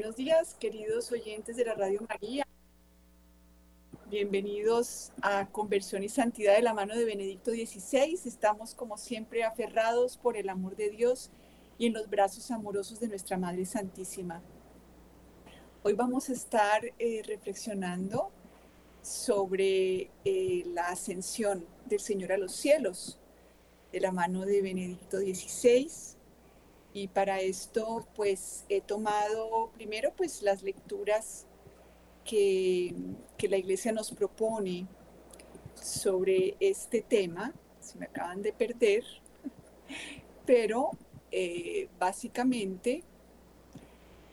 Buenos días, queridos oyentes de la Radio María. Bienvenidos a Conversión y Santidad de la mano de Benedicto XVI. Estamos como siempre aferrados por el amor de Dios y en los brazos amorosos de nuestra Madre Santísima. Hoy vamos a estar eh, reflexionando sobre eh, la ascensión del Señor a los cielos de la mano de Benedicto XVI y para esto, pues he tomado primero pues las lecturas que, la iglesia nos propone sobre este tema. Se me acaban de perder, pero eh, básicamente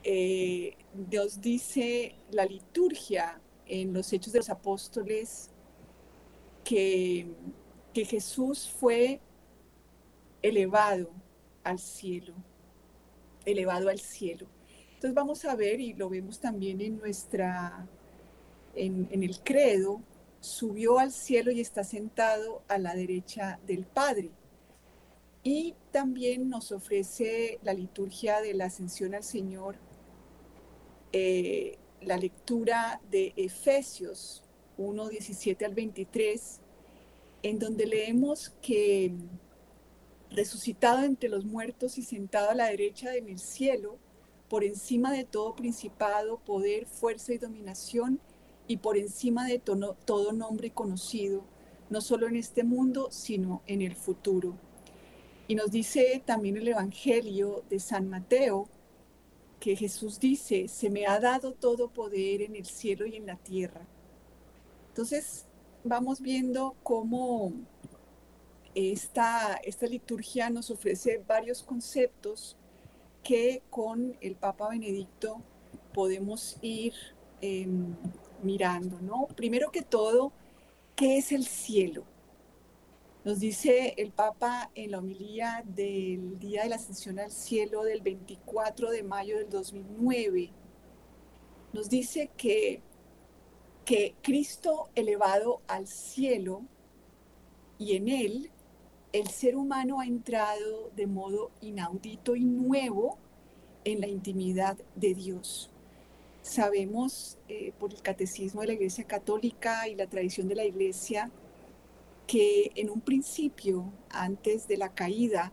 eh, Dios dice la liturgia en los Hechos de los Apóstoles que, que Jesús fue elevado al cielo, elevado al cielo. Entonces vamos a ver, y lo vemos también en nuestra, en, el credo, subió al cielo y está sentado a la derecha del Padre. Y también nos ofrece la liturgia de la ascensión al Señor, eh, la lectura de Efesios 1, 17 al 23, en donde leemos que resucitado entre los muertos y sentado a la derecha en el cielo, por encima de todo principado, poder, fuerza y dominación, y por encima de todo nombre conocido, no solo en este mundo, sino en el futuro. Y nos dice también el Evangelio de San Mateo, que Jesús dice, se me ha dado todo poder en el cielo y en la tierra. Entonces, vamos viendo cómo esta, esta liturgia nos ofrece varios conceptos que con el Papa Benedicto podemos ir em, mirando, ¿no? Primero que todo, ¿qué es el cielo? Nos dice el Papa en la homilía del Día de la Ascensión al Cielo del 24 de mayo del 2009. Nos dice que, que Cristo elevado al cielo y en él el ser humano ha entrado de modo inaudito y nuevo en la intimidad de Dios. Sabemos eh, por el catecismo de la Iglesia Católica y la tradición de la Iglesia que en un principio, antes de la caída,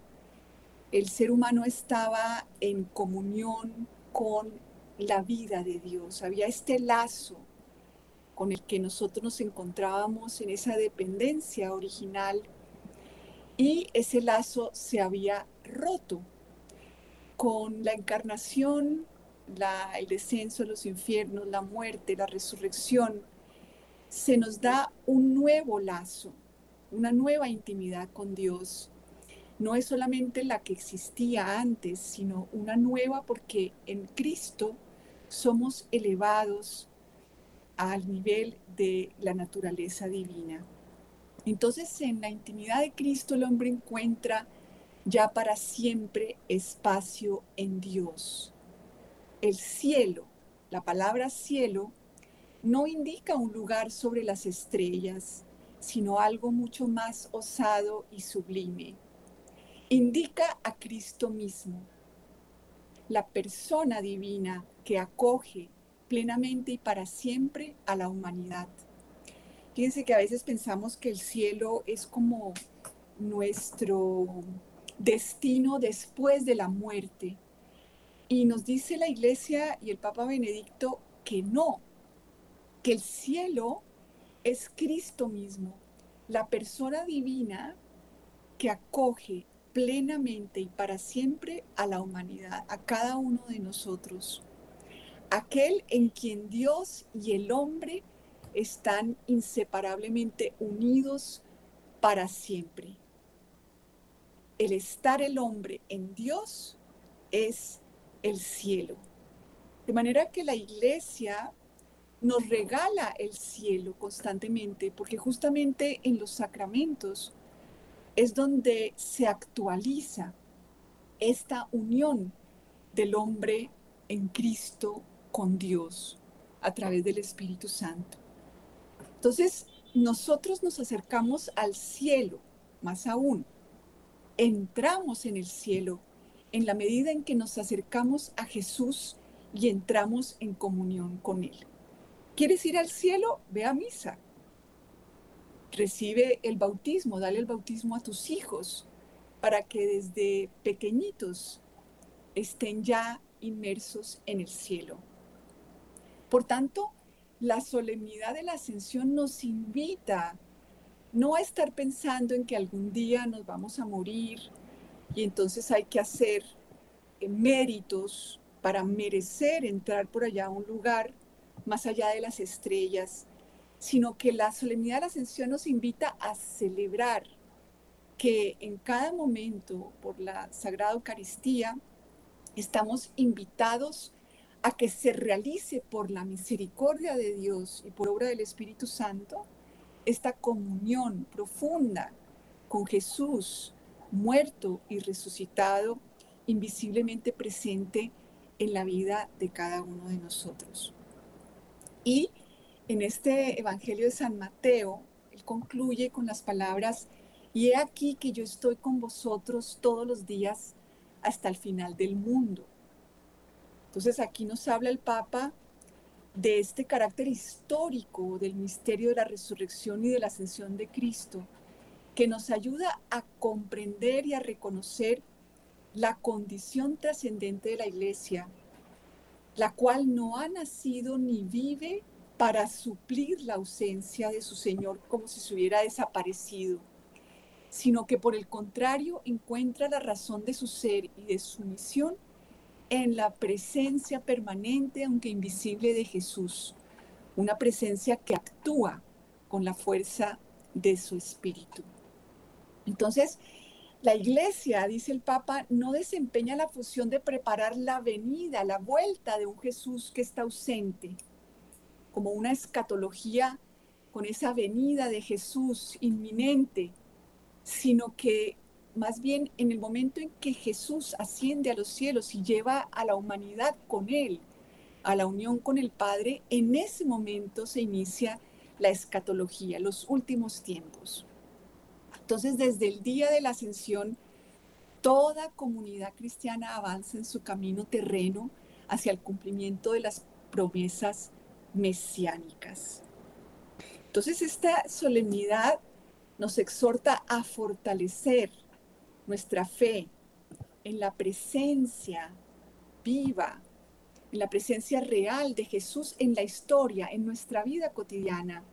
el ser humano estaba en comunión con la vida de Dios. Había este lazo con el que nosotros nos encontrábamos en esa dependencia original y ese lazo se había roto con la encarnación, el descenso de los infiernos, la muerte, la resurrección. Se nos da un nuevo lazo, una nueva intimidad con Dios. No es solamente la que existía antes, sino una nueva porque en Cristo somos elevados al nivel de la naturaleza divina. Entonces en la intimidad de Cristo el hombre encuentra ya para siempre espacio en Dios. El cielo, la palabra cielo, no indica un lugar sobre las estrellas, sino algo mucho más osado y sublime. Indica a Cristo mismo, la persona divina que acoge plenamente y para siempre a la humanidad. Fíjense que a veces pensamos que el cielo es como nuestro destino después de la muerte. Y nos dice la iglesia y el Papa Benedicto que no, que el cielo es Cristo mismo, la persona divina que acoge plenamente y para siempre a la humanidad, a cada uno de nosotros. Aquel en quien Dios y el hombre están inseparablemente unidos para siempre. El estar el hombre en Dios es el cielo. De manera que la iglesia nos regala el cielo constantemente, porque justamente en los sacramentos es donde se actualiza esta unión del hombre en Cristo con Dios a través del Espíritu Santo. Entonces, nosotros nos acercamos al cielo, más aún, entramos en el cielo en la medida en que nos acercamos a Jesús y entramos en comunión con Él. ¿Quieres ir al cielo? Ve a misa. Recibe el bautismo, dale el bautismo a tus hijos para que desde pequeñitos estén ya inmersos en el cielo. Por tanto, la solemnidad de la ascensión nos invita no a estar pensando en que algún día nos vamos a morir y entonces hay que hacer eh, méritos para merecer entrar por allá a un lugar más allá de las estrellas, sino que la solemnidad de la ascensión nos invita a celebrar que en cada momento por la Sagrada Eucaristía estamos invitados a que se realice por la misericordia de Dios y por obra del Espíritu Santo esta comunión profunda con Jesús, muerto y resucitado, invisiblemente presente en la vida de cada uno de nosotros. Y en este Evangelio de San Mateo, él concluye con las palabras, y he aquí que yo estoy con vosotros todos los días hasta el final del mundo. Entonces aquí nos habla el Papa de este carácter histórico del misterio de la resurrección y de la ascensión de Cristo, que nos ayuda a comprender y a reconocer la condición trascendente de la Iglesia la cual no ha nacido ni vive para suplir la ausencia de su Señor como si se hubiera desaparecido, sino que por el contrario encuentra la razón de su ser y de su misión en la presencia permanente, aunque invisible, de Jesús, una presencia que actúa con la fuerza de su espíritu. Entonces, la iglesia, dice el Papa, no desempeña la función de preparar la venida, la vuelta de un Jesús que está ausente, como una escatología con esa venida de Jesús inminente, sino que más bien en el momento en que Jesús asciende a los cielos y lleva a la humanidad con Él, a la unión con el Padre, en ese momento se inicia la escatología, los últimos tiempos. Entonces, desde el día de la ascensión, toda comunidad cristiana avanza en su camino terreno hacia el cumplimiento de las promesas mesiánicas. Entonces, esta solemnidad nos exhorta a fortalecer nuestra fe en la presencia viva, en la presencia real de Jesús en la historia, en nuestra vida cotidiana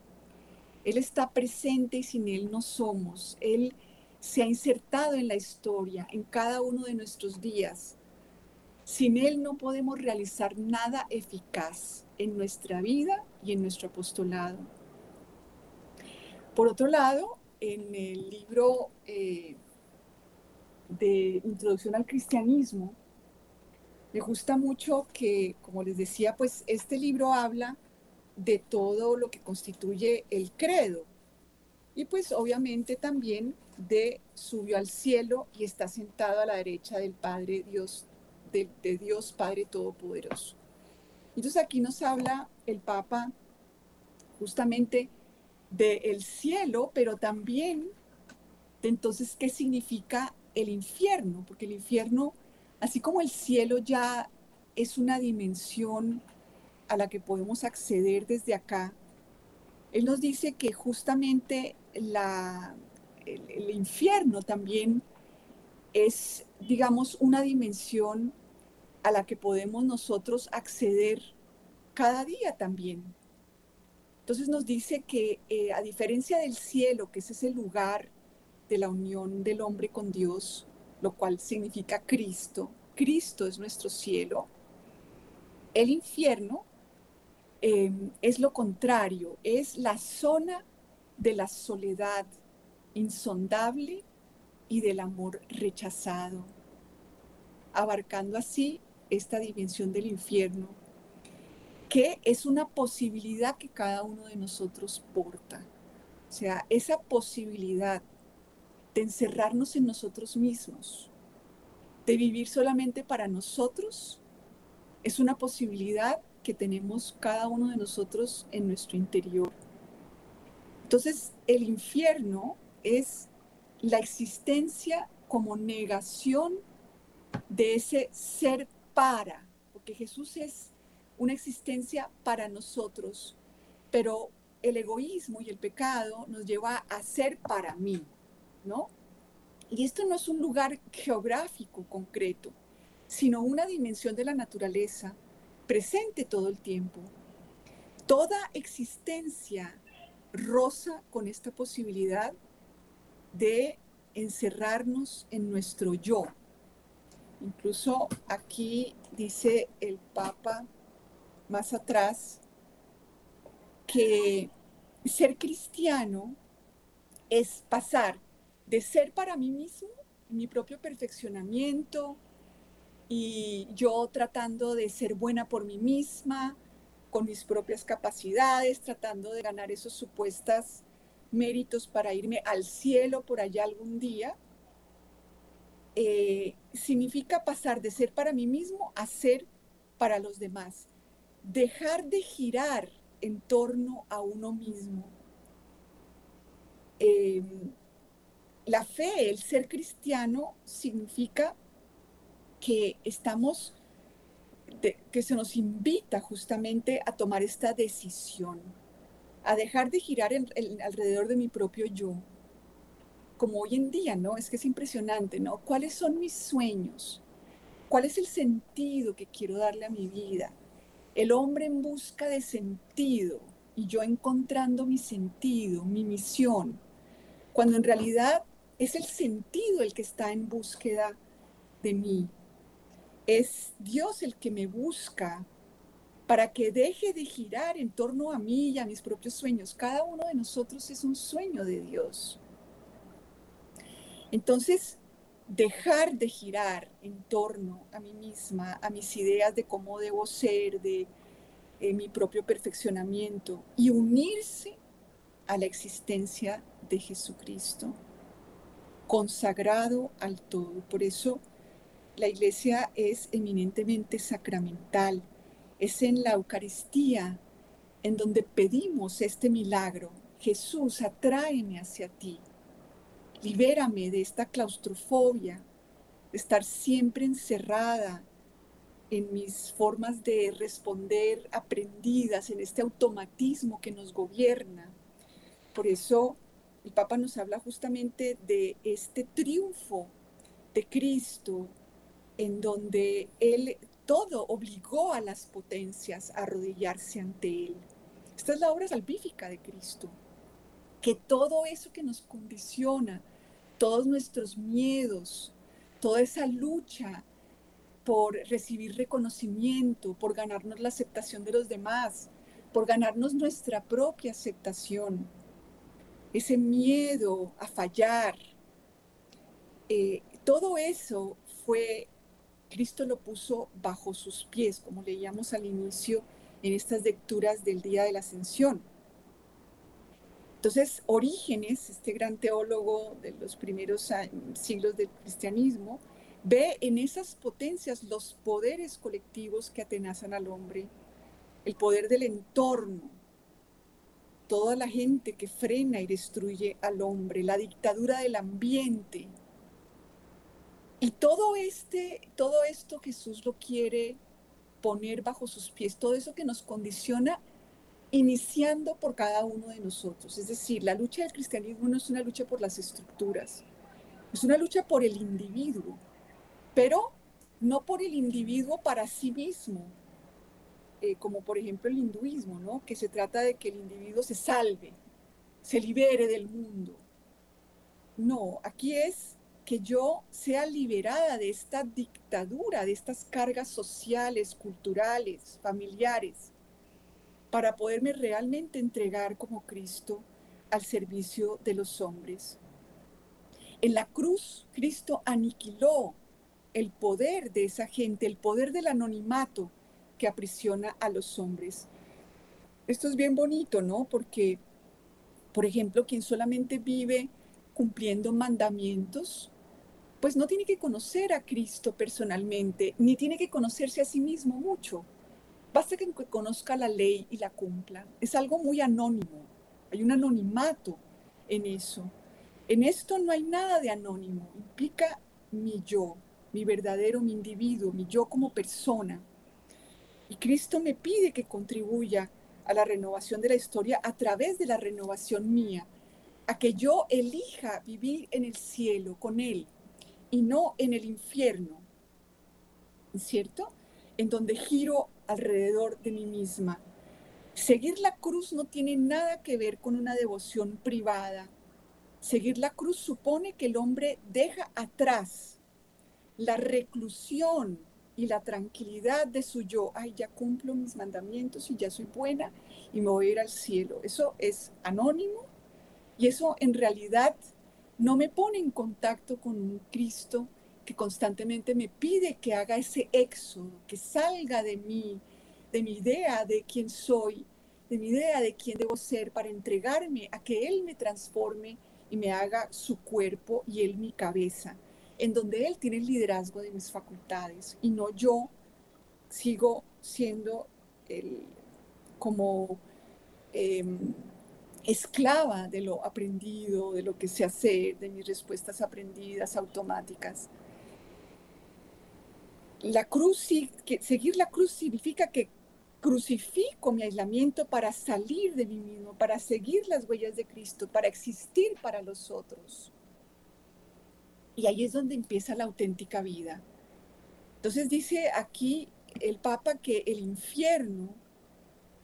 él está presente y sin Él no somos. Él se ha insertado en la historia, en cada uno de nuestros días. Sin Él no podemos realizar nada eficaz en nuestra vida y en nuestro apostolado. Por otro lado, en el libro eh, de Introducción al Cristianismo, me gusta mucho que, como les decía, pues este libro habla de todo lo que constituye el credo. Y pues obviamente también de subió al cielo y está sentado a la derecha del Padre Dios, de, Dios Padre Todopoderoso. Entonces aquí nos habla el Papa justamente del cielo, pero también de entonces qué significa el infierno, porque el infierno, así como el cielo ya es una dimensión a la que podemos acceder desde acá, Él nos dice que justamente la, el, infierno también es, digamos, una dimensión a la que podemos nosotros acceder cada día también. Entonces nos dice que eh, a diferencia del cielo, que es ese lugar de la unión del hombre con Dios, lo cual significa Cristo, Cristo es nuestro cielo, el infierno Em, es lo contrario, es la zona de la soledad insondable y del amor rechazado, abarcando así esta dimensión del infierno, que es una posibilidad que cada uno de nosotros porta. O sea, esa posibilidad de encerrarnos en nosotros mismos, de vivir solamente para nosotros, es una posibilidad que tenemos cada uno de nosotros en nuestro interior. Entonces, el infierno es la existencia como negación de ese ser para, porque Jesús es una existencia para nosotros, pero el egoísmo y el pecado nos lleva a ser para mí, ¿no? Y esto no es un lugar geográfico concreto, sino una dimensión de la naturaleza presente todo el tiempo. Toda existencia roza con esta posibilidad de encerrarnos en nuestro yo. Incluso aquí dice el Papa más atrás que ser cristiano es pasar de ser para mí mismo, mi propio perfeccionamiento, y yo tratando de ser buena por mí misma, con mis propias capacidades, tratando de ganar esos supuestos méritos para irme al cielo por allá algún día, eh, significa pasar de ser para mí mismo a ser para los demás. Dejar de girar en torno a uno mismo. Em, la fe, el ser cristiano, significa que estamos, que se nos invita justamente a tomar esta decisión, a dejar de girar alrededor de mi propio yo, como hoy en día, ¿no? Es que es impresionante, ¿no? ¿Cuáles son mis sueños? ¿Cuál es el sentido que quiero darle a mi vida? El hombre en busca de sentido y yo encontrando mi sentido, mi misión, cuando en realidad es el sentido el que está en búsqueda de mí, es Dios el que me busca para que deje de girar en torno a mí y a mis propios sueños. Cada uno de nosotros es un sueño de Dios. Entonces, dejar de girar en torno a mí misma, a mis ideas de cómo debo ser, de eh, mi propio perfeccionamiento y unirse a la existencia de Jesucristo, consagrado al todo. Por eso la iglesia es eminentemente sacramental. Es en la Eucaristía en donde pedimos este milagro. Jesús, atráeme hacia ti. Libérame de esta claustrofobia, de estar siempre encerrada en mis formas de responder aprendidas, en este automatismo que nos gobierna. Por eso el Papa nos habla justamente de este triunfo de Cristo en donde él todo obligó a las potencias a arrodillarse ante él. Esta es la obra salvífica de Cristo, que todo eso que nos condiciona, todos nuestros miedos, toda esa lucha por recibir reconocimiento, por ganarnos la aceptación de los demás, por ganarnos nuestra propia aceptación, ese miedo a fallar, eh, todo eso fue Cristo lo puso bajo sus pies, como leíamos al inicio en estas lecturas del día de la ascensión. Entonces, Orígenes, este gran teólogo de los primeros siglos del cristianismo, ve en esas potencias los poderes colectivos que atenazan al hombre, el poder del entorno, toda la gente que frena y destruye al hombre, la dictadura del ambiente, y todo este, todo esto Jesús lo quiere poner bajo sus pies, todo eso que nos condiciona iniciando por cada uno de nosotros. Es decir, la lucha del cristianismo no es una lucha por las estructuras, es una lucha por el individuo, pero no por el individuo para sí mismo, eh, como por ejemplo el hinduismo, ¿no? que se trata de que el individuo se salve, se libere del mundo. No, aquí es que yo sea liberada de esta dictadura, de estas cargas sociales, culturales, familiares, para poderme realmente entregar como Cristo al servicio de los hombres. En la cruz, Cristo aniquiló el poder de esa gente, el poder del anonimato que aprisiona a los hombres. Esto es bien bonito, ¿no? Porque, por ejemplo, quien solamente vive cumpliendo mandamientos, pues no tiene que conocer a Cristo personalmente, ni tiene que conocerse a sí mismo mucho. Basta que conozca la ley y la cumpla. Es algo muy anónimo. Hay un anonimato en eso. En esto no hay nada de anónimo. Implica mi yo, mi verdadero, mi individuo, mi yo como persona. Y Cristo me pide que contribuya a la renovación de la historia a través de la renovación mía, a que yo elija vivir en el cielo con Él y no en el infierno, ¿cierto? En donde giro alrededor de mí misma. Seguir la cruz no tiene nada que ver con una devoción privada. Seguir la cruz supone que el hombre deja atrás la reclusión y la tranquilidad de su yo. Ay, ya cumplo mis mandamientos y ya soy buena y me voy a ir al cielo. Eso es anónimo y eso en realidad no me pone en contacto con un Cristo que constantemente me pide que haga ese éxodo, que salga de mí, de mi idea de quién soy, de mi idea de quién debo ser, para entregarme a que Él me transforme y me haga su cuerpo y Él mi cabeza, en donde Él tiene el liderazgo de mis facultades y no yo sigo siendo el, como em, esclava de lo aprendido, de lo que sé hacer, de mis respuestas aprendidas automáticas. La cruz, seguir la cruz significa que crucifico mi aislamiento para salir de mí mismo, para seguir las huellas de Cristo, para existir para los otros. Y ahí es donde empieza la auténtica vida. Entonces dice aquí el Papa que el infierno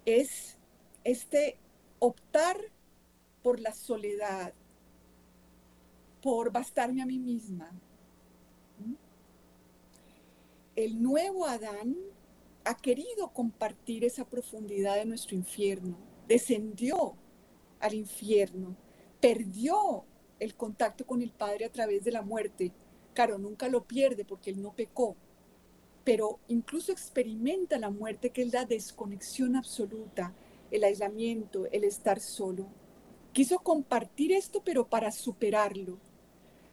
es este optar por la soledad, por bastarme a mí misma. El nuevo Adán ha querido compartir esa profundidad de nuestro infierno, descendió al infierno, perdió el contacto con el Padre a través de la muerte. Claro, nunca lo pierde porque él no pecó, pero incluso experimenta la muerte que es la desconexión absoluta, el aislamiento, el estar solo. Quiso compartir esto, pero para superarlo,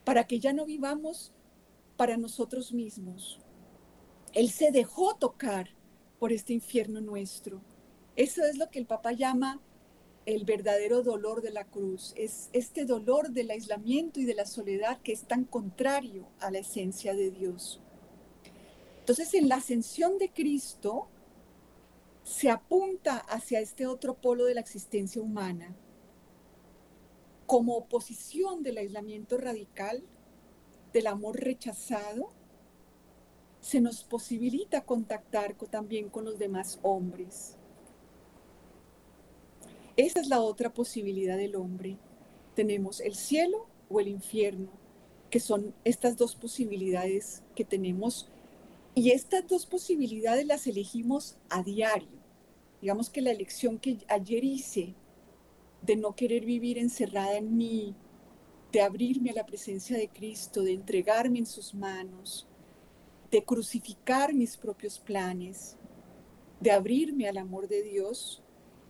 para que ya no vivamos para nosotros mismos. Él se dejó tocar por este infierno nuestro. Eso es lo que el Papa llama el verdadero dolor de la cruz. Es este dolor del aislamiento y de la soledad que es tan contrario a la esencia de Dios. Entonces, en la ascensión de Cristo, se apunta hacia este otro polo de la existencia humana como oposición del aislamiento radical, del amor rechazado, se nos posibilita contactar también con los demás hombres. Esa es la otra posibilidad del hombre. Tenemos el cielo o el infierno, que son estas dos posibilidades que tenemos y estas dos posibilidades las elegimos a diario. Digamos que la elección que ayer hice de no querer vivir encerrada en mí, de abrirme a la presencia de Cristo, de entregarme en sus manos, de crucificar mis propios planes, de abrirme al amor de Dios,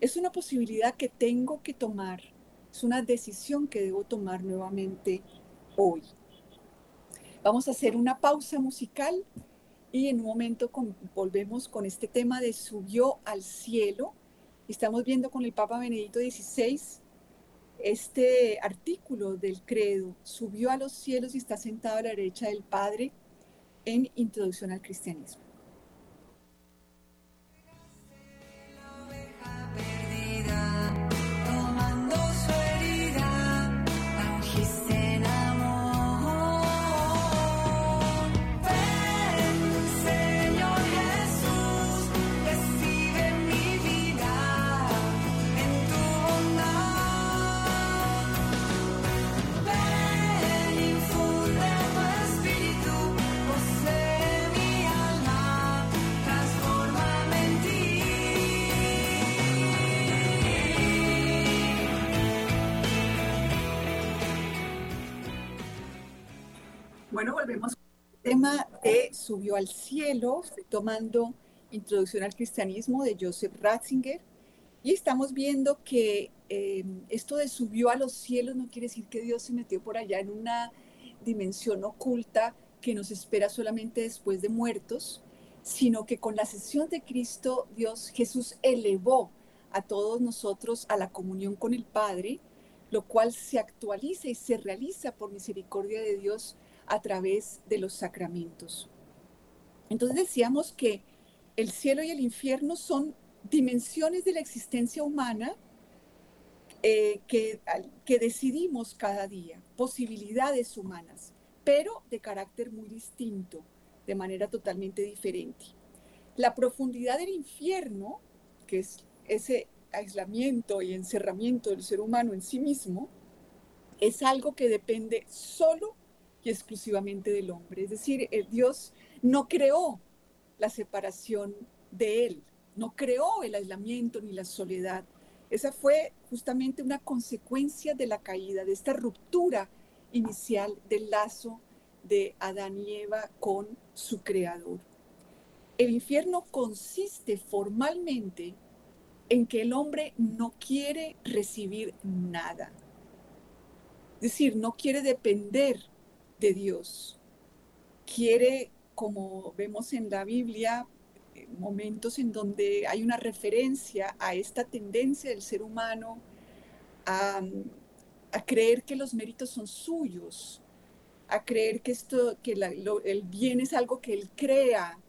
es una posibilidad que tengo que tomar, es una decisión que debo tomar nuevamente hoy. Vamos a hacer una pausa musical y en un momento volvemos con este tema de subió al cielo. Estamos viendo con el Papa Benedicto XVI este artículo del credo, subió a los cielos y está sentado a la derecha del Padre en Introducción al Cristianismo. Subió al cielo. Estoy tomando Introducción al Cristianismo de Joseph Ratzinger. Y estamos viendo que em, esto de subió a los cielos no quiere decir que Dios se metió por allá en una dimensión oculta que nos espera solamente después de muertos, sino que con la sesión de Cristo, Dios Jesús elevó a todos nosotros a la comunión con el Padre, lo cual se actualiza y se realiza por misericordia de Dios a través de los sacramentos. Entonces decíamos que el cielo y el infierno son dimensiones de la existencia humana eh, que, que decidimos cada día, posibilidades humanas, pero de carácter muy distinto, de manera totalmente diferente. La profundidad del infierno, que es ese aislamiento y encerramiento del ser humano en sí mismo, es algo que depende solo y exclusivamente del hombre. Es decir, Dios no creó la separación de él, no creó el aislamiento ni la soledad. Esa fue justamente una consecuencia de la caída, de esta ruptura inicial del lazo de Adán y Eva con su creador. El infierno consiste formalmente en que el hombre no quiere recibir nada. Es decir, no quiere depender de Dios. Quiere, como vemos en la Biblia, eh, momentos en donde hay una referencia a esta tendencia del ser humano a, creer que los méritos son suyos, a creer que, esto, que el bien es algo que él crea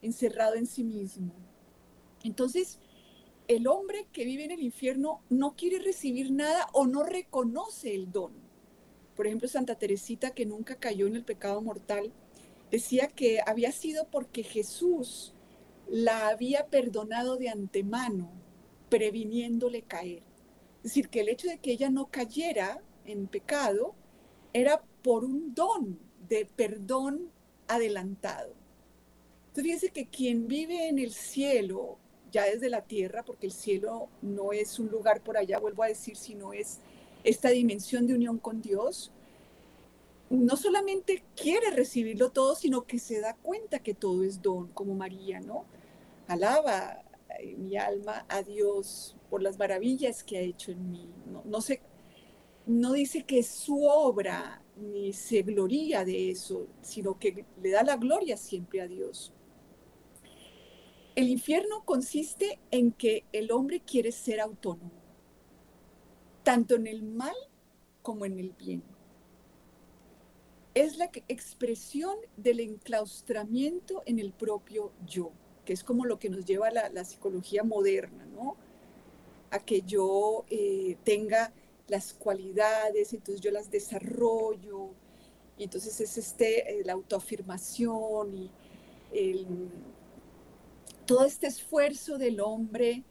encerrado en sí mismo. Entonces, el hombre que vive en el infierno no quiere recibir nada o no reconoce el don. Por ejemplo, Santa Teresita, que nunca cayó en el pecado mortal, decía que había sido porque Jesús la había perdonado de antemano, previniéndole caer. Es decir, que el hecho de que ella no cayera en pecado era por un don de perdón adelantado. Entonces fíjense que quien vive en el cielo ya desde la tierra, porque el cielo no es un lugar por allá, vuelvo a decir, sino es esta dimensión de unión con Dios, no solamente quiere recibirlo todo, sino que se da cuenta que todo es don, como María, ¿no? Alaba eh, mi alma a Dios por las maravillas que ha hecho en mí. No, no, no dice que es su obra ni se gloría de eso, sino que le da la gloria siempre a Dios. El infierno consiste en que el hombre quiere ser autónomo, tanto en el mal como en el bien. Es la expresión del enclaustramiento en el propio yo, que es como lo que nos lleva la, la psicología moderna, ¿no? A que yo eh, tenga las cualidades, entonces yo las desarrollo, y entonces es este, eh, la autoafirmación y todo este esfuerzo del hombre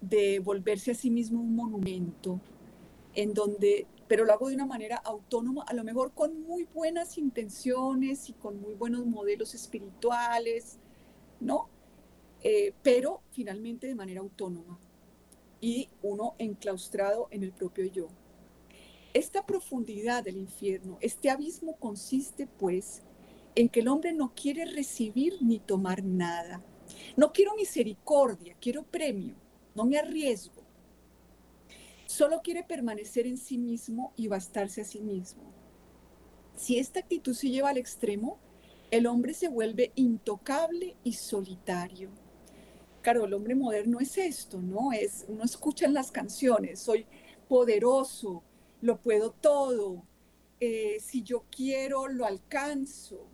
de volverse a sí mismo un monumento, en donde, pero lo hago de una manera autónoma, a lo mejor con muy buenas intenciones y con muy buenos modelos espirituales, ¿no? Eh, pero finalmente de manera autónoma y uno enclaustrado en el propio yo. Esta profundidad del infierno, este abismo consiste pues en que el hombre no quiere recibir ni tomar nada no quiero misericordia, quiero premio, no me arriesgo. Solo quiere permanecer en sí mismo y bastarse a sí mismo. Si esta actitud se lleva al extremo, el hombre se vuelve intocable y solitario. Claro, el hombre moderno es esto, ¿no? Es, uno escucha en las canciones, soy poderoso, lo puedo todo, eh, si yo quiero, lo alcanzo,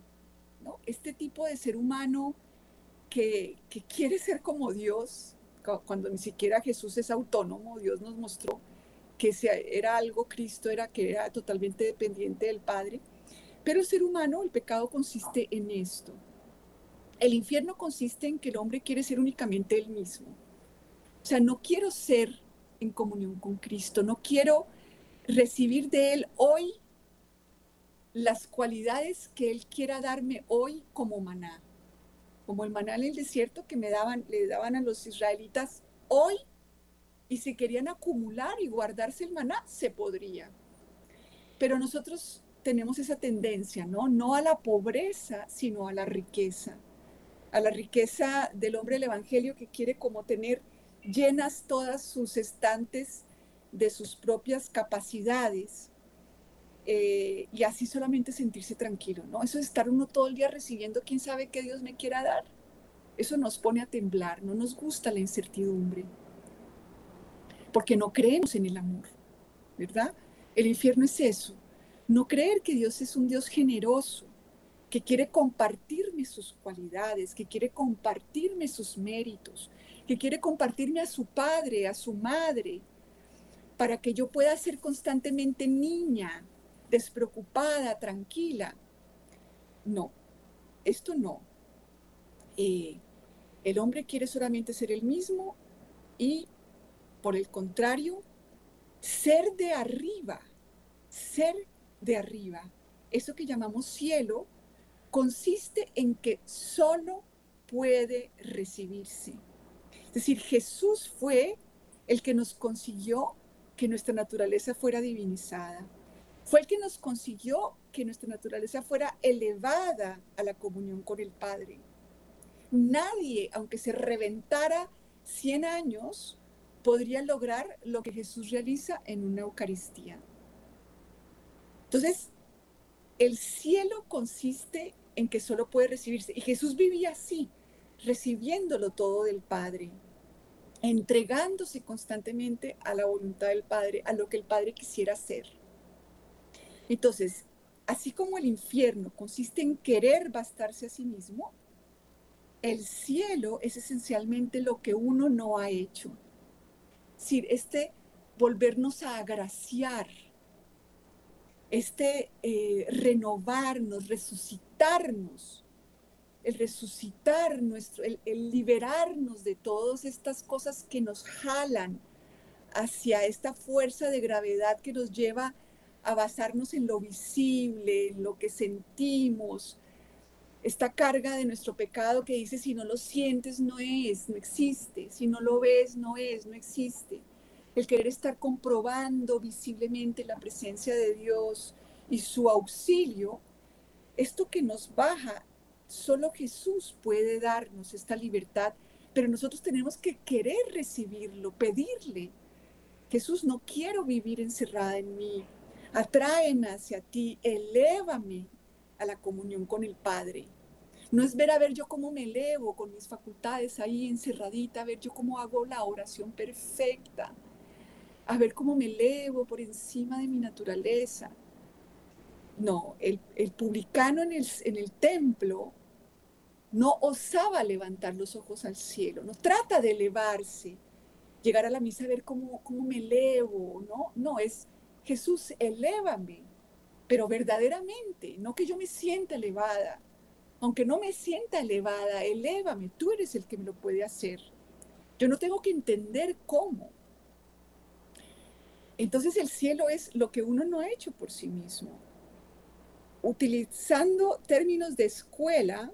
¿no? Este tipo de ser humano que, quiere ser como Dios, cuando ni siquiera Jesús es autónomo, Dios nos mostró que era algo, Cristo era que era totalmente dependiente del Padre. Pero el ser humano, el pecado consiste en esto. El infierno consiste en que el hombre quiere ser únicamente él mismo. O sea, no quiero ser en comunión con Cristo, no quiero recibir de Él hoy las cualidades que Él quiera darme hoy como maná como el maná en el desierto que me daban, le daban a los israelitas hoy, y si querían acumular y guardarse el maná, se podría. Pero nosotros tenemos esa tendencia, ¿no? No a la pobreza, sino a la riqueza. A la riqueza del hombre del Evangelio que quiere como tener llenas todas sus estantes de sus propias capacidades eh, y así solamente sentirse tranquilo, ¿no? Eso es estar uno todo el día recibiendo quién sabe qué Dios me quiera dar. Eso nos pone a temblar, no nos gusta la incertidumbre, porque no creemos en el amor, ¿verdad? El infierno es eso, no creer que Dios es un Dios generoso, que quiere compartirme sus cualidades, que quiere compartirme sus méritos, que quiere compartirme a su padre, a su madre, para que yo pueda ser constantemente niña, despreocupada, tranquila. No, esto no. Eh, el hombre quiere solamente ser el mismo y, por el contrario, ser de arriba, ser de arriba. Eso que llamamos cielo consiste en que solo puede recibirse. Es decir, Jesús fue el que nos consiguió que nuestra naturaleza fuera divinizada. Fue el que nos consiguió que nuestra naturaleza fuera elevada a la comunión con el Padre. Nadie, aunque se reventara 100 años, podría lograr lo que Jesús realiza en una Eucaristía. Entonces, el cielo consiste en que solo puede recibirse. Y Jesús vivía así, recibiéndolo todo del Padre, entregándose constantemente a la voluntad del Padre, a lo que el Padre quisiera hacer. Entonces, así como el infierno consiste en querer bastarse a sí mismo, el cielo es esencialmente lo que uno no ha hecho. Decir, este volvernos a agraciar, este eh, renovarnos, resucitarnos, el resucitar nuestro, el, el liberarnos de todas estas cosas que nos jalan hacia esta fuerza de gravedad que nos lleva a basarnos en lo visible, en lo que sentimos, esta carga de nuestro pecado que dice si no lo sientes no es, no existe, si no lo ves no es, no existe. El querer estar comprobando visiblemente la presencia de Dios y su auxilio, esto que nos baja, solo Jesús puede darnos esta libertad, pero nosotros tenemos que querer recibirlo, pedirle. Jesús, no quiero vivir encerrada en mí, atráeme hacia ti, elévame a la comunión con el Padre. No es ver a ver yo cómo me elevo con mis facultades ahí encerradita, a ver yo cómo hago la oración perfecta, a ver cómo me elevo por encima de mi naturaleza. No, el, publicano en el, en el templo no osaba levantar los ojos al cielo, no trata de elevarse, llegar a la misa a ver cómo, cómo me elevo, no, no, es Jesús, elévame, pero verdaderamente, no que yo me sienta elevada. Aunque no me sienta elevada, elévame, tú eres el que me lo puede hacer. Yo no tengo que entender cómo. Entonces el cielo es lo que uno no ha hecho por sí mismo. Utilizando términos de escuela,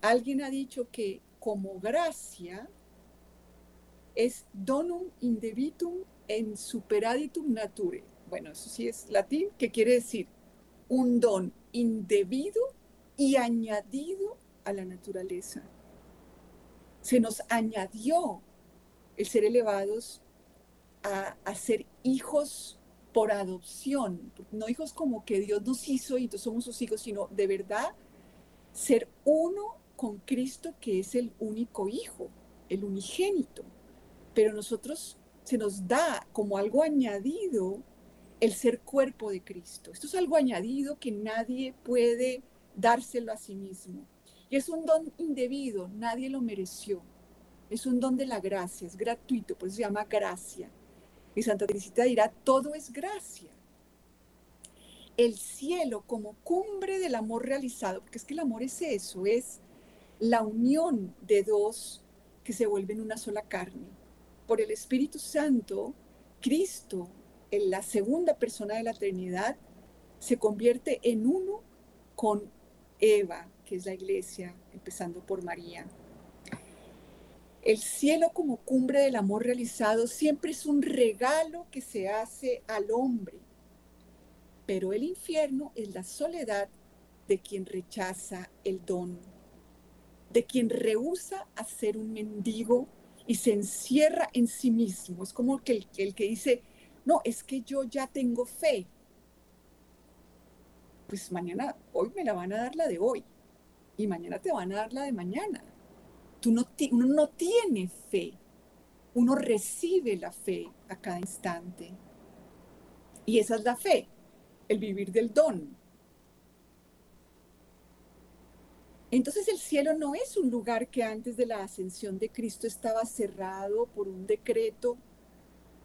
alguien ha dicho que como gracia es donum indebitum en superaditum nature. Bueno, eso sí es latín, que quiere decir un don indebido y añadido a la naturaleza. Se nos añadió el ser elevados a, ser hijos por adopción, no hijos como que Dios nos hizo y entonces somos sus hijos, sino de verdad ser uno con Cristo que es el único hijo, el unigénito. Pero nosotros se nos da como algo añadido el ser cuerpo de Cristo. Esto es algo añadido que nadie puede dárselo a sí mismo. Y es un don indebido, nadie lo mereció. Es un don de la gracia, es gratuito, por eso se llama gracia. Y Santa Teresita dirá, todo es gracia. El cielo como cumbre del amor realizado, porque es que el amor es eso, es la unión de dos que se vuelven una sola carne. Por el Espíritu Santo, Cristo en la segunda persona de la Trinidad se convierte en uno con Eva, que es la iglesia, empezando por María. El cielo como cumbre del amor realizado siempre es un regalo que se hace al hombre, pero el infierno es la soledad de quien rechaza el don, de quien rehúsa a ser un mendigo y se encierra en sí mismo. Es como que el, el que dice, no, es que yo ya tengo fe. Pues mañana, hoy me la van a dar la de hoy y mañana te van a dar la de mañana. Tú no, uno no tiene fe, uno recibe la fe a cada instante. Y esa es la fe, el vivir del don. Entonces el cielo no es un lugar que antes de la ascensión de Cristo estaba cerrado por un decreto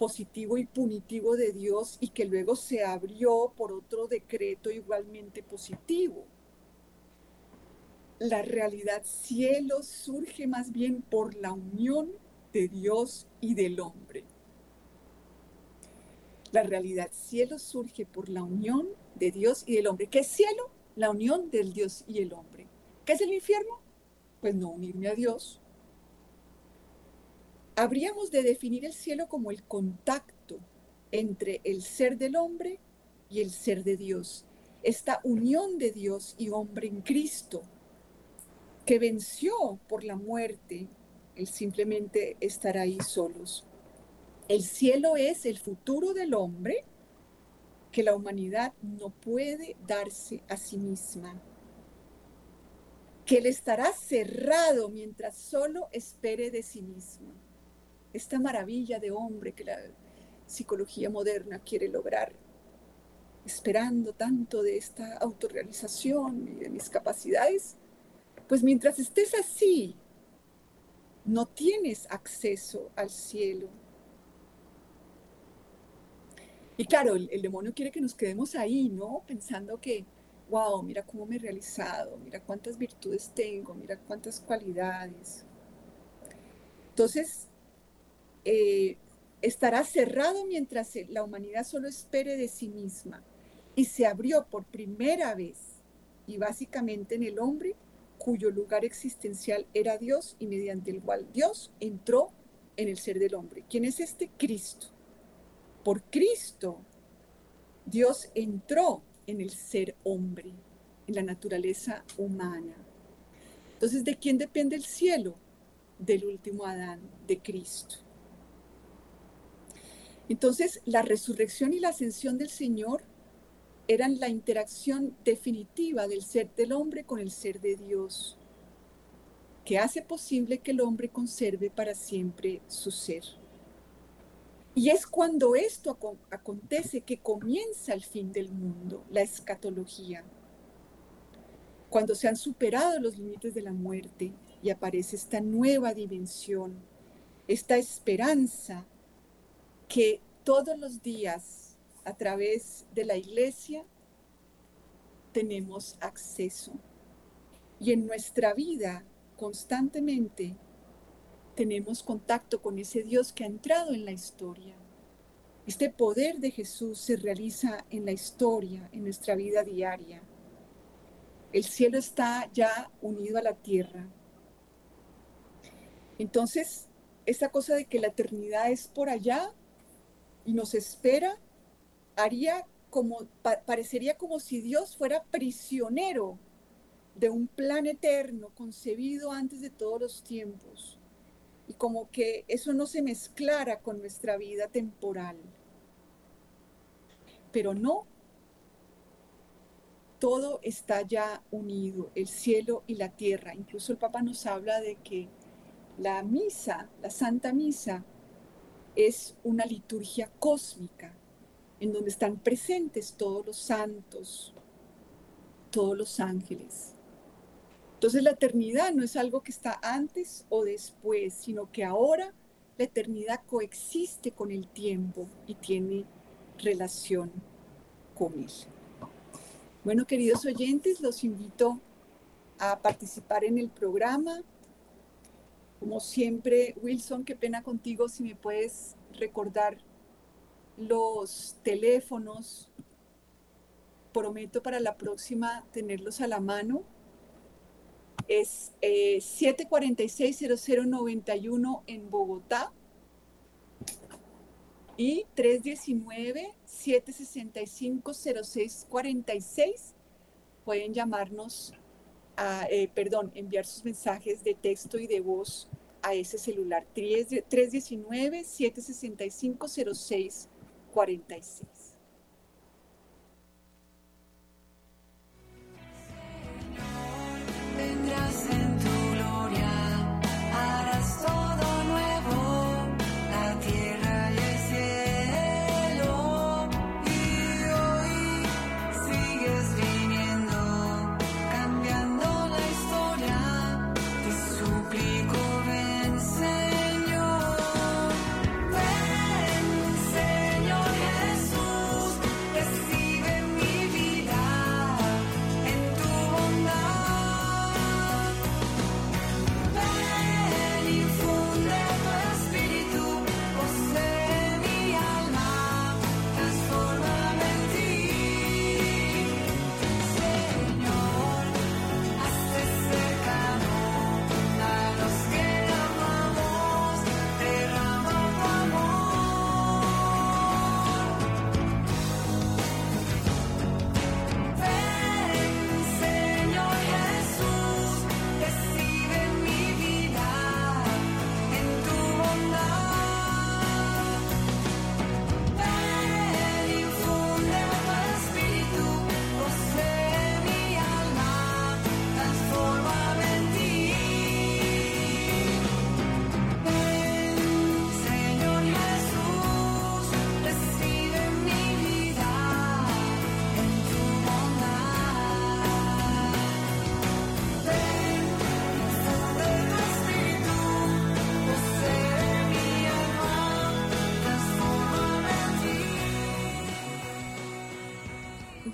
positivo y punitivo de Dios y que luego se abrió por otro decreto igualmente positivo. La realidad cielo surge más bien por la unión de Dios y del hombre. La realidad cielo surge por la unión de Dios y del hombre. ¿Qué es cielo? La unión del Dios y el hombre. ¿Qué es el infierno? Pues no unirme a Dios. Habríamos de definir el cielo como el contacto entre el ser del hombre y el ser de Dios. Esta unión de Dios y hombre en Cristo, que venció por la muerte el simplemente estar ahí solos. El cielo es el futuro del hombre que la humanidad no puede darse a sí misma que él estará cerrado mientras solo espere de sí mismo. Esta maravilla de hombre que la psicología moderna quiere lograr, esperando tanto de esta autorrealización y de mis capacidades, pues mientras estés así, no tienes acceso al cielo. Y claro, el, demonio quiere que nos quedemos ahí, ¿no? Pensando que wow, mira cómo me he realizado, mira cuántas virtudes tengo, mira cuántas cualidades. Entonces, eh, estará cerrado mientras la humanidad solo espere de sí misma y se abrió por primera vez y básicamente en el hombre cuyo lugar existencial era Dios y mediante el cual Dios entró en el ser del hombre. ¿Quién es este? Cristo. Por Cristo, Dios entró en el ser hombre, en la naturaleza humana. Entonces, ¿de quién depende el cielo? Del último Adán, de Cristo. Entonces, la resurrección y la ascensión del Señor eran la interacción definitiva del ser del hombre con el ser de Dios, que hace posible que el hombre conserve para siempre su ser. Y es cuando esto acontece que comienza el fin del mundo, la escatología. Cuando se han superado los límites de la muerte y aparece esta nueva dimensión, esta esperanza que todos los días a través de la iglesia tenemos acceso. Y en nuestra vida constantemente tenemos contacto con ese Dios que ha entrado en la historia. Este poder de Jesús se realiza en la historia, en nuestra vida diaria. El cielo está ya unido a la tierra. Entonces, esa cosa de que la eternidad es por allá nos espera, haría como, parecería como si Dios fuera prisionero de un plan eterno concebido antes de todos los tiempos y como que eso no se mezclara con nuestra vida temporal. Pero no, todo está ya unido, el cielo y la tierra. Incluso el Papa nos habla de que la misa, la Santa Misa, es una liturgia cósmica en donde están presentes todos los santos, todos los ángeles. Entonces la eternidad no es algo que está antes o después, sino que ahora la eternidad coexiste con el tiempo y tiene relación con él. Bueno, queridos oyentes, los invito a participar en el programa. Como siempre, Wilson, qué pena contigo si me puedes recordar los teléfonos. Prometo para la próxima tenerlos a la mano es eh, 746-0091 en Bogotá y 319-765-0646. Pueden llamarnos, a, eh, perdón, enviar sus mensajes de texto y de voz a ese celular 319-765-0646.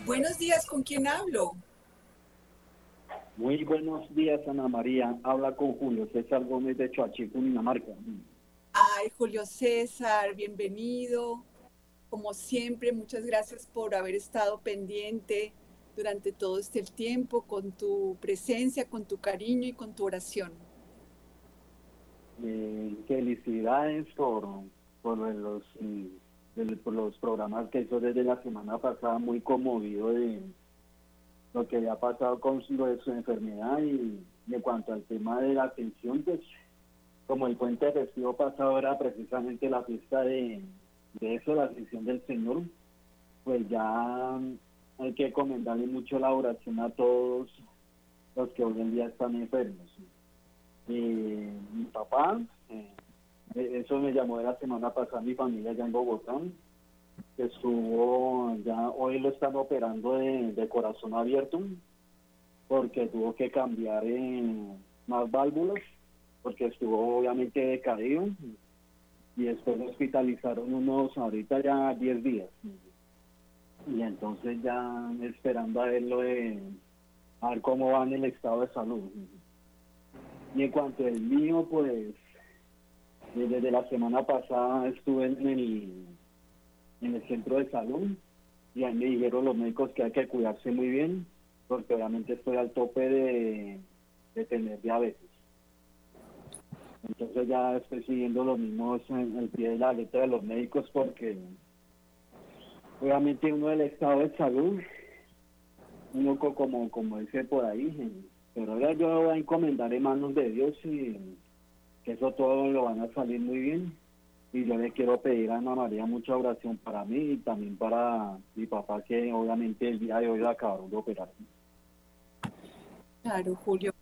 Buenos días, ¿con quién hablo? Muy buenos días, Ana María. Habla con Julio César Gómez de Choachí, Dinamarca. Ay, Julio César, bienvenido. Como siempre, muchas gracias por haber estado pendiente durante todo este tiempo con tu presencia, con tu cariño y con tu oración. Eh, felicidades por, por los, los programas que hizo desde la semana pasada, muy conmovido de lo que le ha pasado con su, enfermedad y, en cuanto al tema de la atención, pues como el puente festivo pasado era precisamente la fiesta de, de eso, la atención del Señor, pues ya hay que comentarle mucho la oración a todos los que hoy en día están enfermos. Y mi papá, eh, eso me llamó de la semana pasada mi familia allá en Bogotá, estuvo ya hoy lo están operando de, corazón abierto porque tuvo que cambiar en más válvulas porque estuvo obviamente decaído y después lo hospitalizaron unos ahorita ya 10 días. Y entonces ya esperando a verlo de a ver cómo va en el estado de salud. Y en cuanto al mío pues desde la semana pasada estuve en el en el centro de salud y ahí me dijeron los médicos que hay que cuidarse muy bien porque obviamente estoy al tope de, tener diabetes. Entonces ya estoy siguiendo lo mismo en el pie de la letra de los médicos porque obviamente uno del estado de salud, uno como, como dice por ahí, pero ahora yo voy a encomendar en manos de Dios y que eso todo lo van a salir muy bien y yo le quiero pedir a Ana María mucha oración para mí y también para mi papá que obviamente el día de hoy lo acabaron de operar. Claro, Julio,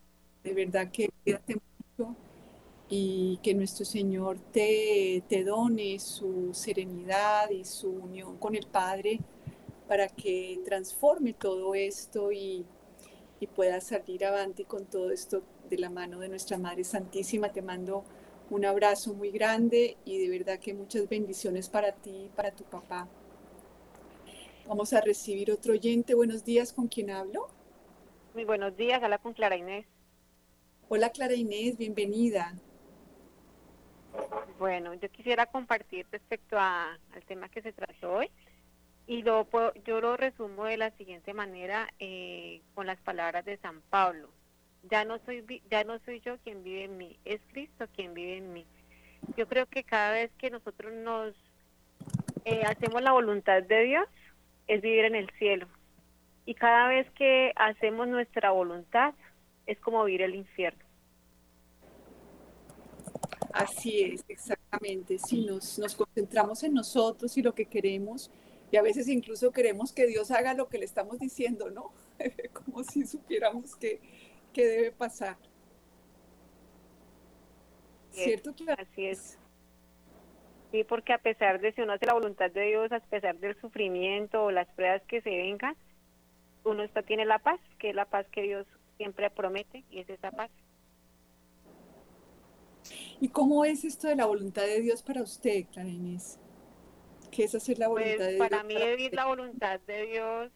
de verdad que cuídate mucho y que nuestro Señor te, te done su serenidad y su unión con el Padre para que transforme todo esto y, y pueda salir adelante con todo esto de la mano de nuestra Madre Santísima. Te mando un abrazo muy grande y de verdad que muchas bendiciones para ti y para tu papá. Vamos a recibir otro oyente. Buenos días, ¿con quién hablo? Muy buenos días, habla con Clara Inés. Hola Clara Inés, bienvenida. Bueno, yo quisiera compartir respecto a, al tema que se trató hoy y lo yo lo resumo de la siguiente manera eh, con las palabras de San Pablo ya no soy ya no soy yo quien vive en mí, es Cristo quien vive en mí. Yo creo que cada vez que nosotros nos eh, hacemos la voluntad de Dios es vivir en el cielo y cada vez que hacemos nuestra voluntad es como vivir el infierno. Así es, exactamente. Si nos, nos concentramos en nosotros y lo que queremos, y a veces incluso queremos que Dios haga lo que le estamos diciendo, ¿no? Como si supiéramos que, que debe pasar. ¿Cierto, Así es. Sí, porque a pesar de si uno hace la voluntad de Dios, a pesar del sufrimiento o las pruebas que se vengan, uno está, tiene la paz, que es la paz que Dios siempre promete y es esa paz. ¿Y cómo es esto de la voluntad de Dios para usted, Clara ¿Qué es hacer la voluntad pues, de Dios? Para mí, la voluntad de Dios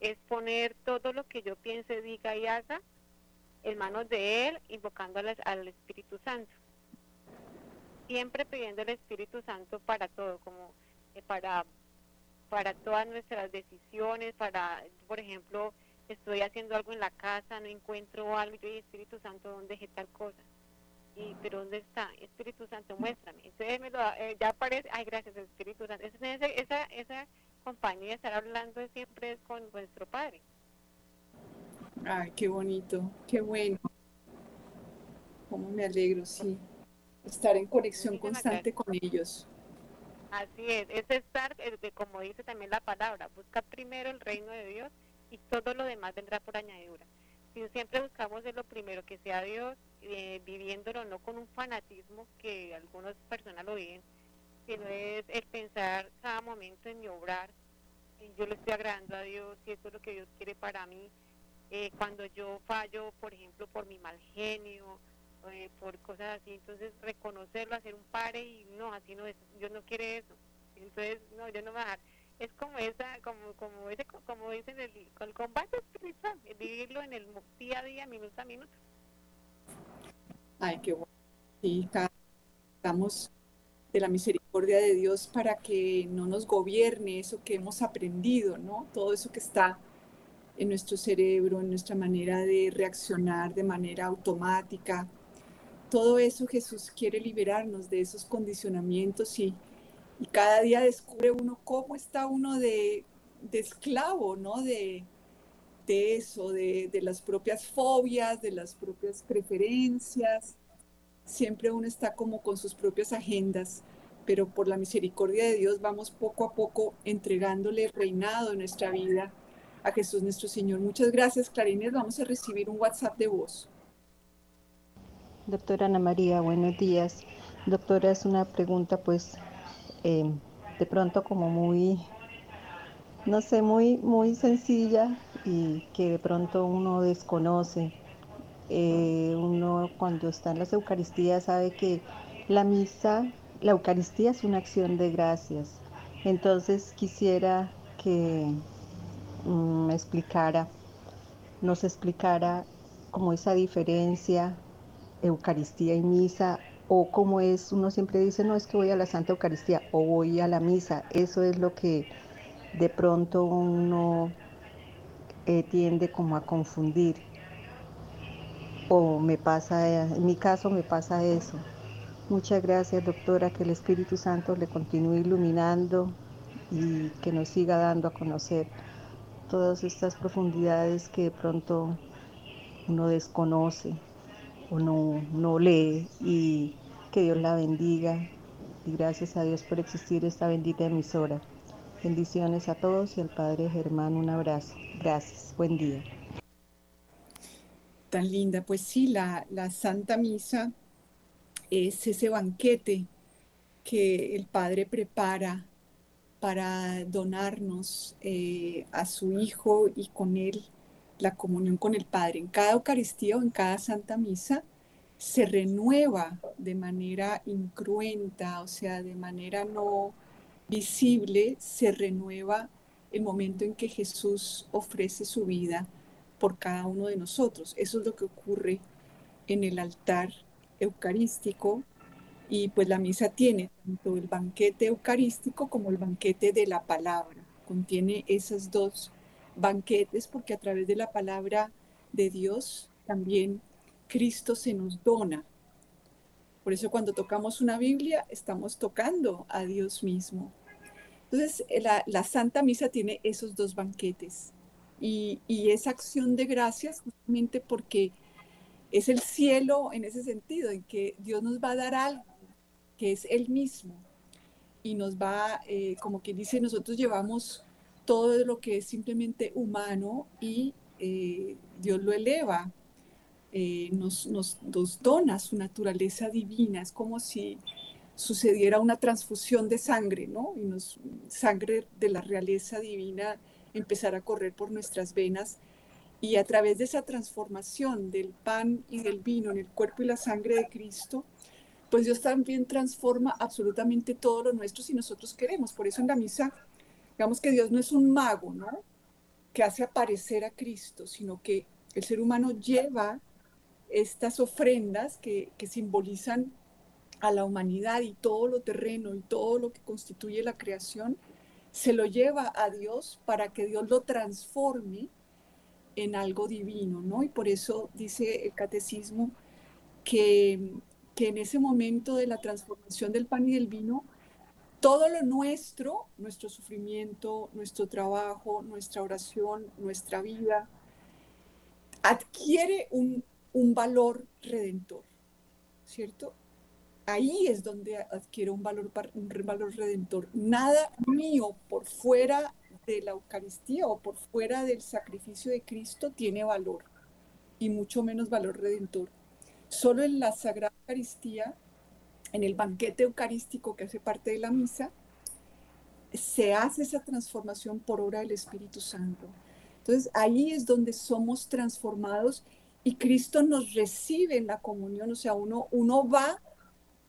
es poner todo lo que yo piense, diga y haga en manos de Él, invocando al, Espíritu Santo. Siempre pidiendo el Espíritu Santo para todo, como eh, para, para todas nuestras decisiones, para, por ejemplo, estoy haciendo algo en la casa, no encuentro algo, yo, Espíritu Santo, ¿dónde dejé tal cosa? y pero dónde está Espíritu Santo muéstrame entonces me lo, eh, ya aparece ay gracias Espíritu Santo esa, esa compañía estar hablando siempre es con nuestro Padre Ay, qué bonito, qué bueno. Cómo me alegro, sí. Estar en conexión constante con ellos. Así es, es estar, como dice también la palabra, busca primero el reino de Dios y todo lo demás vendrá por añadidura. Si siempre buscamos de lo primero que sea Dios, eh, viviéndolo no con un fanatismo que algunas personas lo viven, sino es el pensar cada momento en mi obrar, yo le estoy agradando a Dios, y eso es lo que Dios quiere para mí, eh, cuando yo fallo, por ejemplo, por mi mal genio, eh, por cosas así, entonces reconocerlo, hacer un pare y no, así no es, yo no quiero eso. Entonces, no, yo no me voy a dejar. es como esa, como, como ese, como dicen el, el combate espiritual, vivirlo en el día a día, minuto a minuto. Ay, qué bueno. Sí, estamos de la misericordia de Dios para que no nos gobierne eso que hemos aprendido, ¿no? Todo eso que está en nuestro cerebro, en nuestra manera de reaccionar de manera automática. Todo eso Jesús quiere liberarnos de esos condicionamientos y, cada día descubre uno cómo está uno de, esclavo, ¿no? De, de eso, de, de, las propias fobias, de las propias preferencias. Siempre uno está como con sus propias agendas, pero por la misericordia de Dios vamos poco a poco entregándole reinado en nuestra vida a Jesús nuestro Señor. Muchas gracias, Clarines. Vamos a recibir un WhatsApp de voz. Doctora Ana María, buenos días. Doctora, es una pregunta pues eh, de pronto como muy, no sé, muy, muy sencilla y que de pronto uno desconoce. Eh, uno cuando está en las Eucaristías sabe que la misa, la Eucaristía es una acción de gracias. Entonces quisiera que Mm, me explicara, nos explicara cómo esa diferencia Eucaristía y misa o cómo es, uno siempre dice, no es que voy a la Santa Eucaristía o voy a la misa, eso es lo que de pronto uno eh, tiende como a confundir. O me pasa, en mi caso me pasa eso. Muchas gracias doctora, que el Espíritu Santo le continúe iluminando y que nos siga dando a conocer todas estas profundidades que de pronto uno desconoce o no, no lee y que Dios la bendiga y gracias a Dios por existir esta bendita emisora. Bendiciones a todos y al Padre Germán un abrazo. Gracias, buen día. Tan linda, pues sí, la, la Santa Misa es ese banquete que el Padre prepara para donarnos eh, a su Hijo y con Él la comunión con el Padre. En cada Eucaristía o en cada Santa Misa se renueva de manera incruenta, o sea, de manera no visible, se renueva el momento en que Jesús ofrece su vida por cada uno de nosotros. Eso es lo que ocurre en el altar eucarístico y pues la misa tiene tanto el banquete eucarístico como el banquete de la palabra. Contiene esos dos banquetes porque a través de la palabra de Dios también Cristo se nos dona. Por eso cuando tocamos una Biblia estamos tocando a Dios mismo. Entonces la, Santa Misa tiene esos dos banquetes y, y esa acción de gracias justamente porque es el cielo en ese sentido, en que Dios nos va a dar algo que es Él mismo. Y nos va, eh, como que dice, nosotros llevamos todo lo que es simplemente humano y eh, Dios lo eleva, eh, nos, nos, dona su naturaleza divina. Es como si sucediera una transfusión de sangre, ¿no? Y nos, sangre de la realeza divina empezar a correr por nuestras venas y a través de esa transformación del pan y del vino en el cuerpo y la sangre de Cristo, pues Dios también transforma absolutamente todo lo nuestro si nosotros queremos. Por eso en la misa, digamos que Dios no es un mago, ¿no? Que hace aparecer a Cristo, sino que el ser humano lleva estas ofrendas que, que simbolizan a la humanidad y todo lo terreno y todo lo que constituye la creación, se lo lleva a Dios para que Dios lo transforme en algo divino, ¿no? Y por eso dice el catecismo que que en ese momento de la transformación del pan y del vino, todo lo nuestro, nuestro sufrimiento, nuestro trabajo, nuestra oración, nuestra vida, adquiere un, valor redentor, ¿cierto? Ahí es donde adquiere un valor, un valor redentor. Nada mío por fuera de la Eucaristía o por fuera del sacrificio de Cristo tiene valor y mucho menos valor redentor. Solo en la Sagrada Eucaristía, en el banquete eucarístico que hace parte de la misa, se hace esa transformación por obra del Espíritu Santo. Entonces ahí es donde somos transformados y Cristo nos recibe en la comunión, o sea, uno, uno va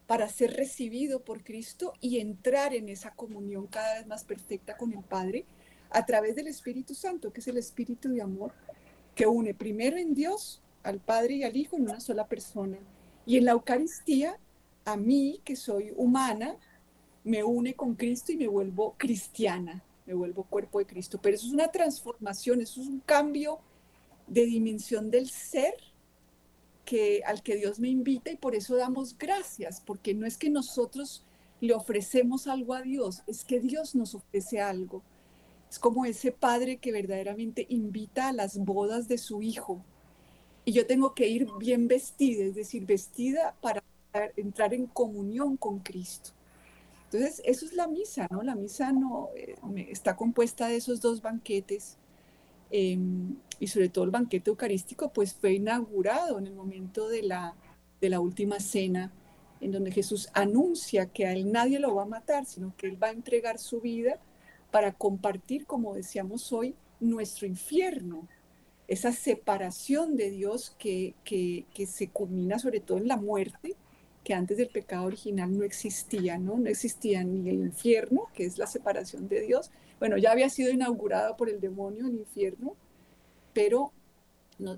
para ser recibido por Cristo y entrar en esa comunión cada vez más perfecta con el Padre a través del Espíritu Santo, que es el Espíritu de amor que une primero en Dios al Padre y al Hijo en una sola persona. Y en la Eucaristía, a mí, que soy humana, me une con Cristo y me vuelvo cristiana, me vuelvo cuerpo de Cristo. Pero eso es una transformación, eso es un cambio de dimensión del ser que, al que Dios me invita y por eso damos gracias, porque no es que nosotros le ofrecemos algo a Dios, es que Dios nos ofrece algo. Es como ese padre que verdaderamente invita a las bodas de su hijo. Y yo tengo que ir bien vestida, es decir, vestida para entrar en comunión con Cristo. Entonces, eso es la misa, ¿no? La misa no, eh, está compuesta de esos dos banquetes Em, y sobre todo el banquete eucarístico, pues fue inaugurado en el momento de la, de la última cena, en donde Jesús anuncia que a él nadie lo va a matar, sino que él va a entregar su vida para compartir, como decíamos hoy, nuestro infierno, esa separación de Dios que, que, que, se culmina sobre todo en la muerte, que antes del pecado original no existía, ¿no? No existía ni el infierno, que es la separación de Dios, bueno, ya había sido inaugurada por el demonio, el infierno, pero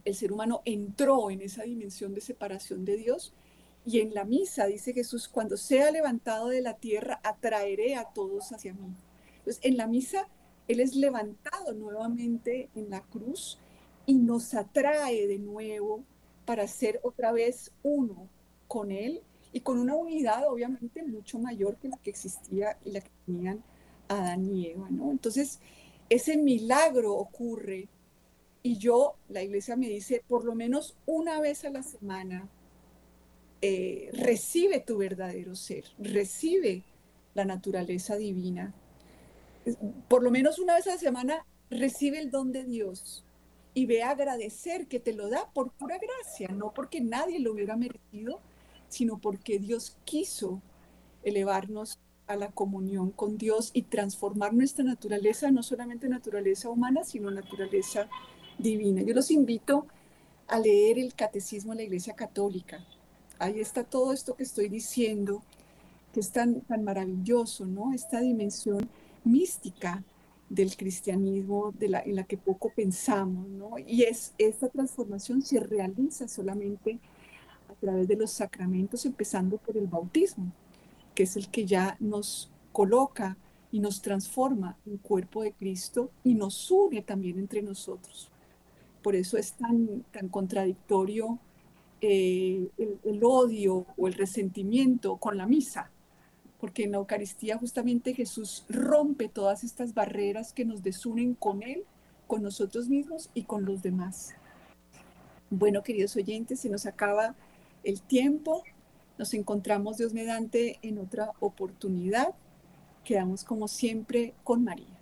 el ser humano entró en esa dimensión de separación de Dios y en la misa dice Jesús, cuando sea levantado de la tierra, atraeré a todos hacia mí. Entonces, en la misa, Él es levantado nuevamente en la cruz y nos atrae de nuevo para ser otra vez uno con Él y con una unidad obviamente mucho mayor que la que existía y la que tenían Adán y Eva, ¿no? Entonces, ese milagro ocurre y yo, la iglesia me dice, por lo menos una vez a la semana, eh, recibe tu verdadero ser, recibe la naturaleza divina. Por lo menos una vez a la semana, recibe el don de Dios y ve a agradecer que te lo da por pura gracia, no porque nadie lo hubiera merecido, sino porque Dios quiso elevarnos a la comunión con Dios y transformar nuestra naturaleza, no solamente naturaleza humana, sino naturaleza divina. Yo los invito a leer el Catecismo de la Iglesia Católica. Ahí está todo esto que estoy diciendo, que es tan, tan maravilloso, ¿no? Esta dimensión mística del cristianismo de la, en la que poco pensamos, ¿no? Y es, esta transformación se realiza solamente a través de los sacramentos, empezando por el bautismo que es el que ya nos coloca y nos transforma en cuerpo de Cristo y nos une también entre nosotros. Por eso es tan, tan contradictorio eh, el, el, odio o el resentimiento con la misa, porque en la Eucaristía justamente Jesús rompe todas estas barreras que nos desunen con Él, con nosotros mismos y con los demás. Bueno, queridos oyentes, se nos acaba el tiempo. Nos encontramos Dios mediante en otra oportunidad. Quedamos como siempre con María.